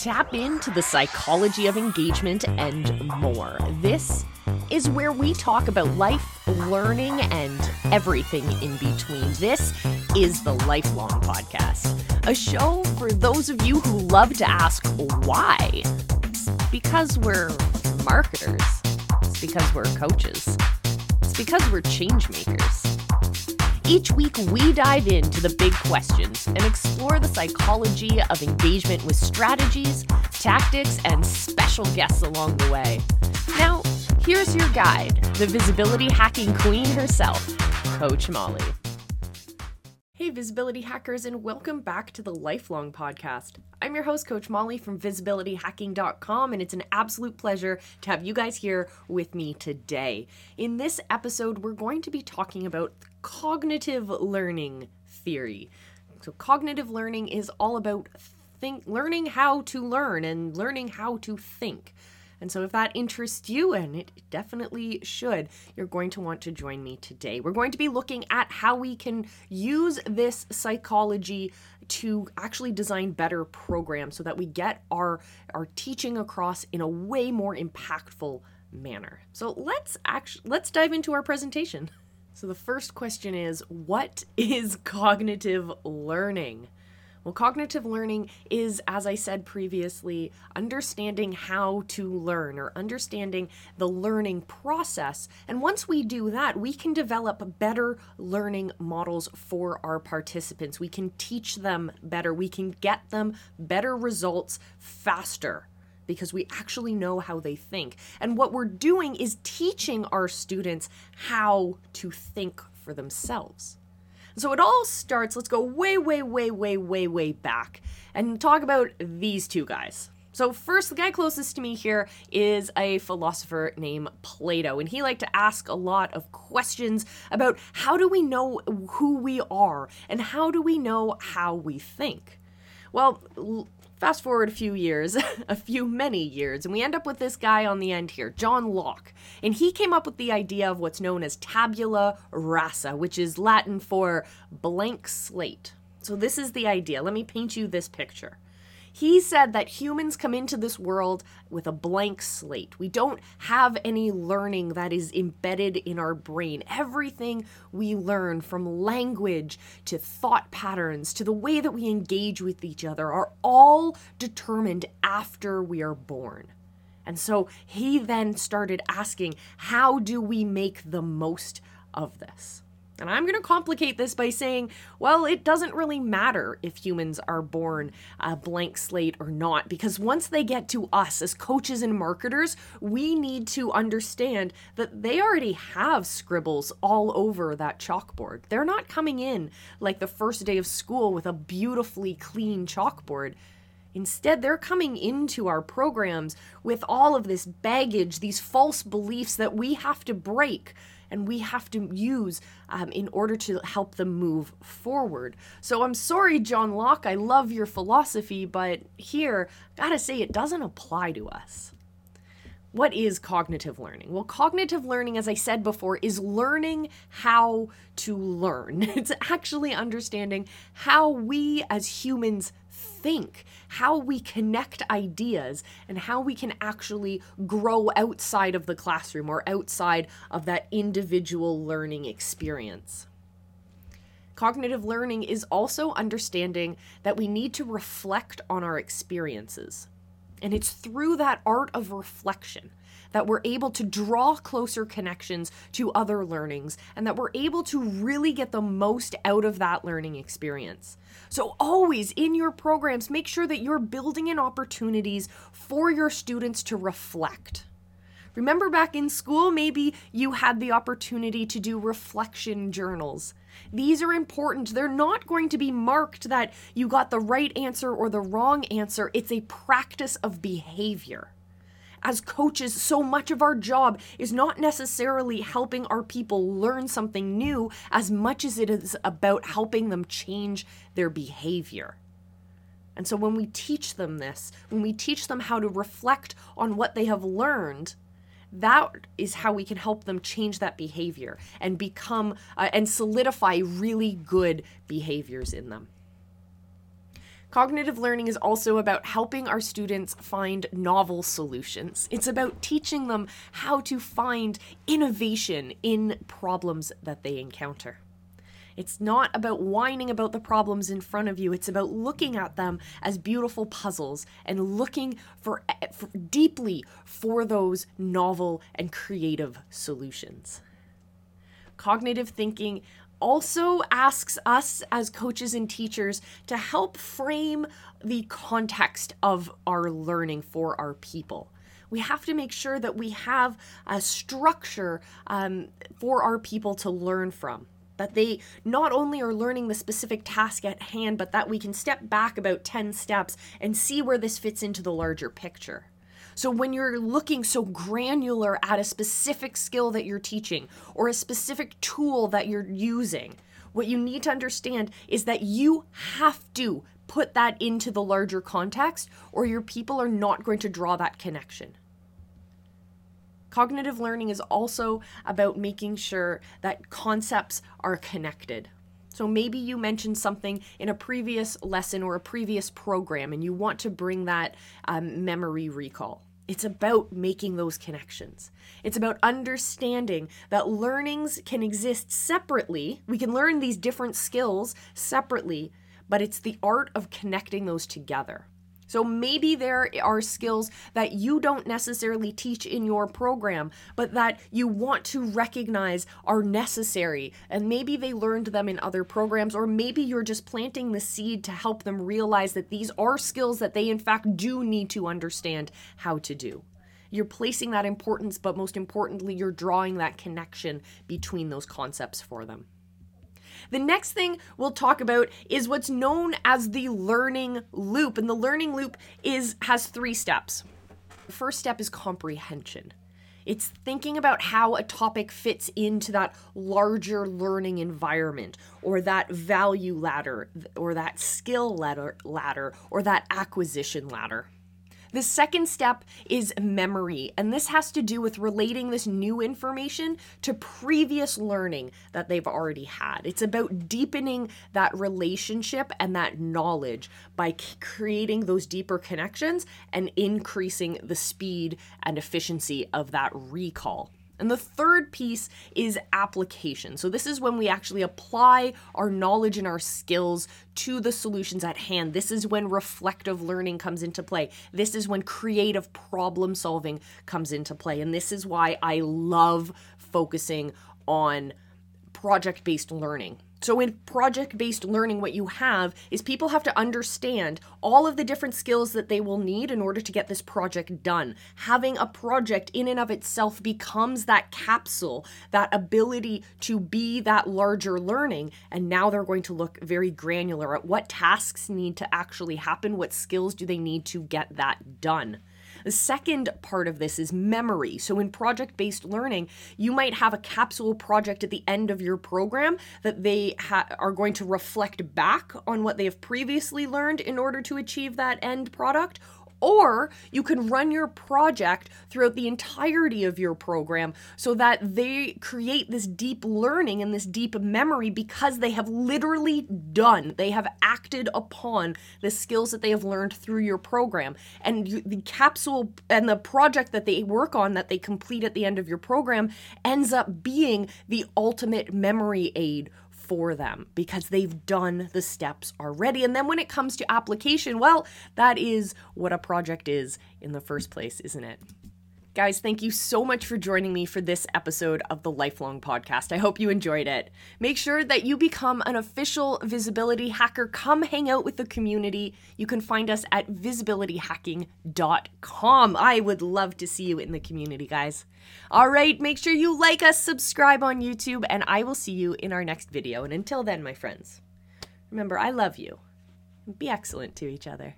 tap into the psychology of engagement and more. This is where we talk about life, learning, and everything in between. This is the Lifelong Podcast, a show for those of you who love to ask why. It's because we're marketers, it's because we're coaches, it's because we're change makers. Each week, we dive into the big questions and explore the psychology of engagement with strategies, tactics, and special guests along the way. Now, here's your guide, the visibility hacking queen herself, Coach Molly. Visibility hackers, and welcome back to the Lifelong Podcast. I'm your host, Coach Molly from visibilityhacking.com, and it's an absolute pleasure to have you guys here with me today. In this episode, we're going to be talking about cognitive learning theory. So, cognitive learning is all about think learning how to learn and learning how to think. And so, if that interests you, and it definitely should, you're going to want to join me today. We're going to be looking at how we can use this psychology to actually design better programs so that we get our, our teaching across in a way more impactful manner. So, let's actually let's dive into our presentation. So, the first question is What is cognitive learning? Well, cognitive learning is, as I said previously, understanding how to learn or understanding the learning process. And once we do that, we can develop better learning models for our participants. We can teach them better, we can get them better results faster because we actually know how they think. And what we're doing is teaching our students how to think for themselves. So it all starts, let's go way, way, way, way, way, way back and talk about these two guys. So, first, the guy closest to me here is a philosopher named Plato, and he liked to ask a lot of questions about how do we know who we are and how do we know how we think. Well, fast forward a few years, a few many years, and we end up with this guy on the end here, John Locke. And he came up with the idea of what's known as tabula rasa, which is Latin for blank slate. So, this is the idea. Let me paint you this picture. He said that humans come into this world with a blank slate. We don't have any learning that is embedded in our brain. Everything we learn, from language to thought patterns to the way that we engage with each other, are all determined after we are born. And so he then started asking, how do we make the most of this? And I'm going to complicate this by saying, well, it doesn't really matter if humans are born a blank slate or not, because once they get to us as coaches and marketers, we need to understand that they already have scribbles all over that chalkboard. They're not coming in like the first day of school with a beautifully clean chalkboard. Instead, they're coming into our programs with all of this baggage, these false beliefs that we have to break and we have to use um, in order to help them move forward. So I'm sorry, John Locke, I love your philosophy, but here, gotta say, it doesn't apply to us. What is cognitive learning? Well, cognitive learning, as I said before, is learning how to learn. It's actually understanding how we as humans think, how we connect ideas, and how we can actually grow outside of the classroom or outside of that individual learning experience. Cognitive learning is also understanding that we need to reflect on our experiences. And it's through that art of reflection that we're able to draw closer connections to other learnings and that we're able to really get the most out of that learning experience. So, always in your programs, make sure that you're building in opportunities for your students to reflect. Remember back in school, maybe you had the opportunity to do reflection journals. These are important. They're not going to be marked that you got the right answer or the wrong answer. It's a practice of behavior as coaches, so much of our job is not necessarily helping our people learn something new as much as it is about helping them change their behavior. And so when we teach them this, when we teach them how to reflect on what they have learned, that is how we can help them change that behavior and become uh, and solidify really good behaviors in them. Cognitive learning is also about helping our students find novel solutions. It's about teaching them how to find innovation in problems that they encounter. It's not about whining about the problems in front of you. It's about looking at them as beautiful puzzles and looking for, for, deeply for those novel and creative solutions. Cognitive thinking also asks us as coaches and teachers to help frame the context of our learning for our people. We have to make sure that we have a structure um, for our people to learn from. That they not only are learning the specific task at hand, but that we can step back about 10 steps and see where this fits into the larger picture. So when you're looking so granular at a specific skill that you're teaching or a specific tool that you're using, what you need to understand is that you have to put that into the larger context or your people are not going to draw that connection. Cognitive learning is also about making sure that concepts are connected. So maybe you mentioned something in a previous lesson or a previous program and you want to bring that um, memory recall. It's about making those connections. It's about understanding that learnings can exist separately. We can learn these different skills separately, but it's the art of connecting those together. So maybe there are skills that you don't necessarily teach in your program, but that you want to recognize are necessary. And maybe they learned them in other programs, or maybe you're just planting the seed to help them realize that these are skills that they, in fact, do need to understand how to do you're placing that importance, but most importantly, you're drawing that connection between those concepts for them. The next thing we'll talk about is what's known as the learning loop. And the learning loop is has three steps. The first step is comprehension. It's thinking about how a topic fits into that larger learning environment or that value ladder or that skill ladder, ladder or that acquisition ladder. The second step is memory, and this has to do with relating this new information to previous learning that they've already had. It's about deepening that relationship and that knowledge by creating those deeper connections and increasing the speed and efficiency of that recall. And the third piece is application. So, this is when we actually apply our knowledge and our skills to the solutions at hand. This is when reflective learning comes into play. This is when creative problem solving comes into play. And this is why I love focusing on project based learning so, in project based learning, what you have is people have to understand all of the different skills that they will need in order to get this project done. Having a project in and of itself becomes that capsule, that ability to be that larger learning. And now they're going to look very granular at what tasks need to actually happen, what skills do they need to get that done. The second part of this is memory. So, in project based learning, you might have a capsule project at the end of your program that they ha- are going to reflect back on what they have previously learned in order to achieve that end product or you can run your project throughout the entirety of your program so that they create this deep learning and this deep memory because they have literally done, they have acted upon the skills that they have learned through your program. And you, the capsule and the project that they work on that they complete at the end of your program ends up being the ultimate memory aid for them because they've done the steps already. And then when it comes to application, well, that is what a project is in the first place, isn't it? Guys, thank you so much for joining me for this episode of the Lifelong Podcast. I hope you enjoyed it. Make sure that you become an official visibility hacker. Come hang out with the community. You can find us at visibilityhacking.com. I would love to see you in the community, guys. All right, make sure you like us, subscribe on YouTube, and I will see you in our next video. And until then, my friends, remember, I love you. Be excellent to each other.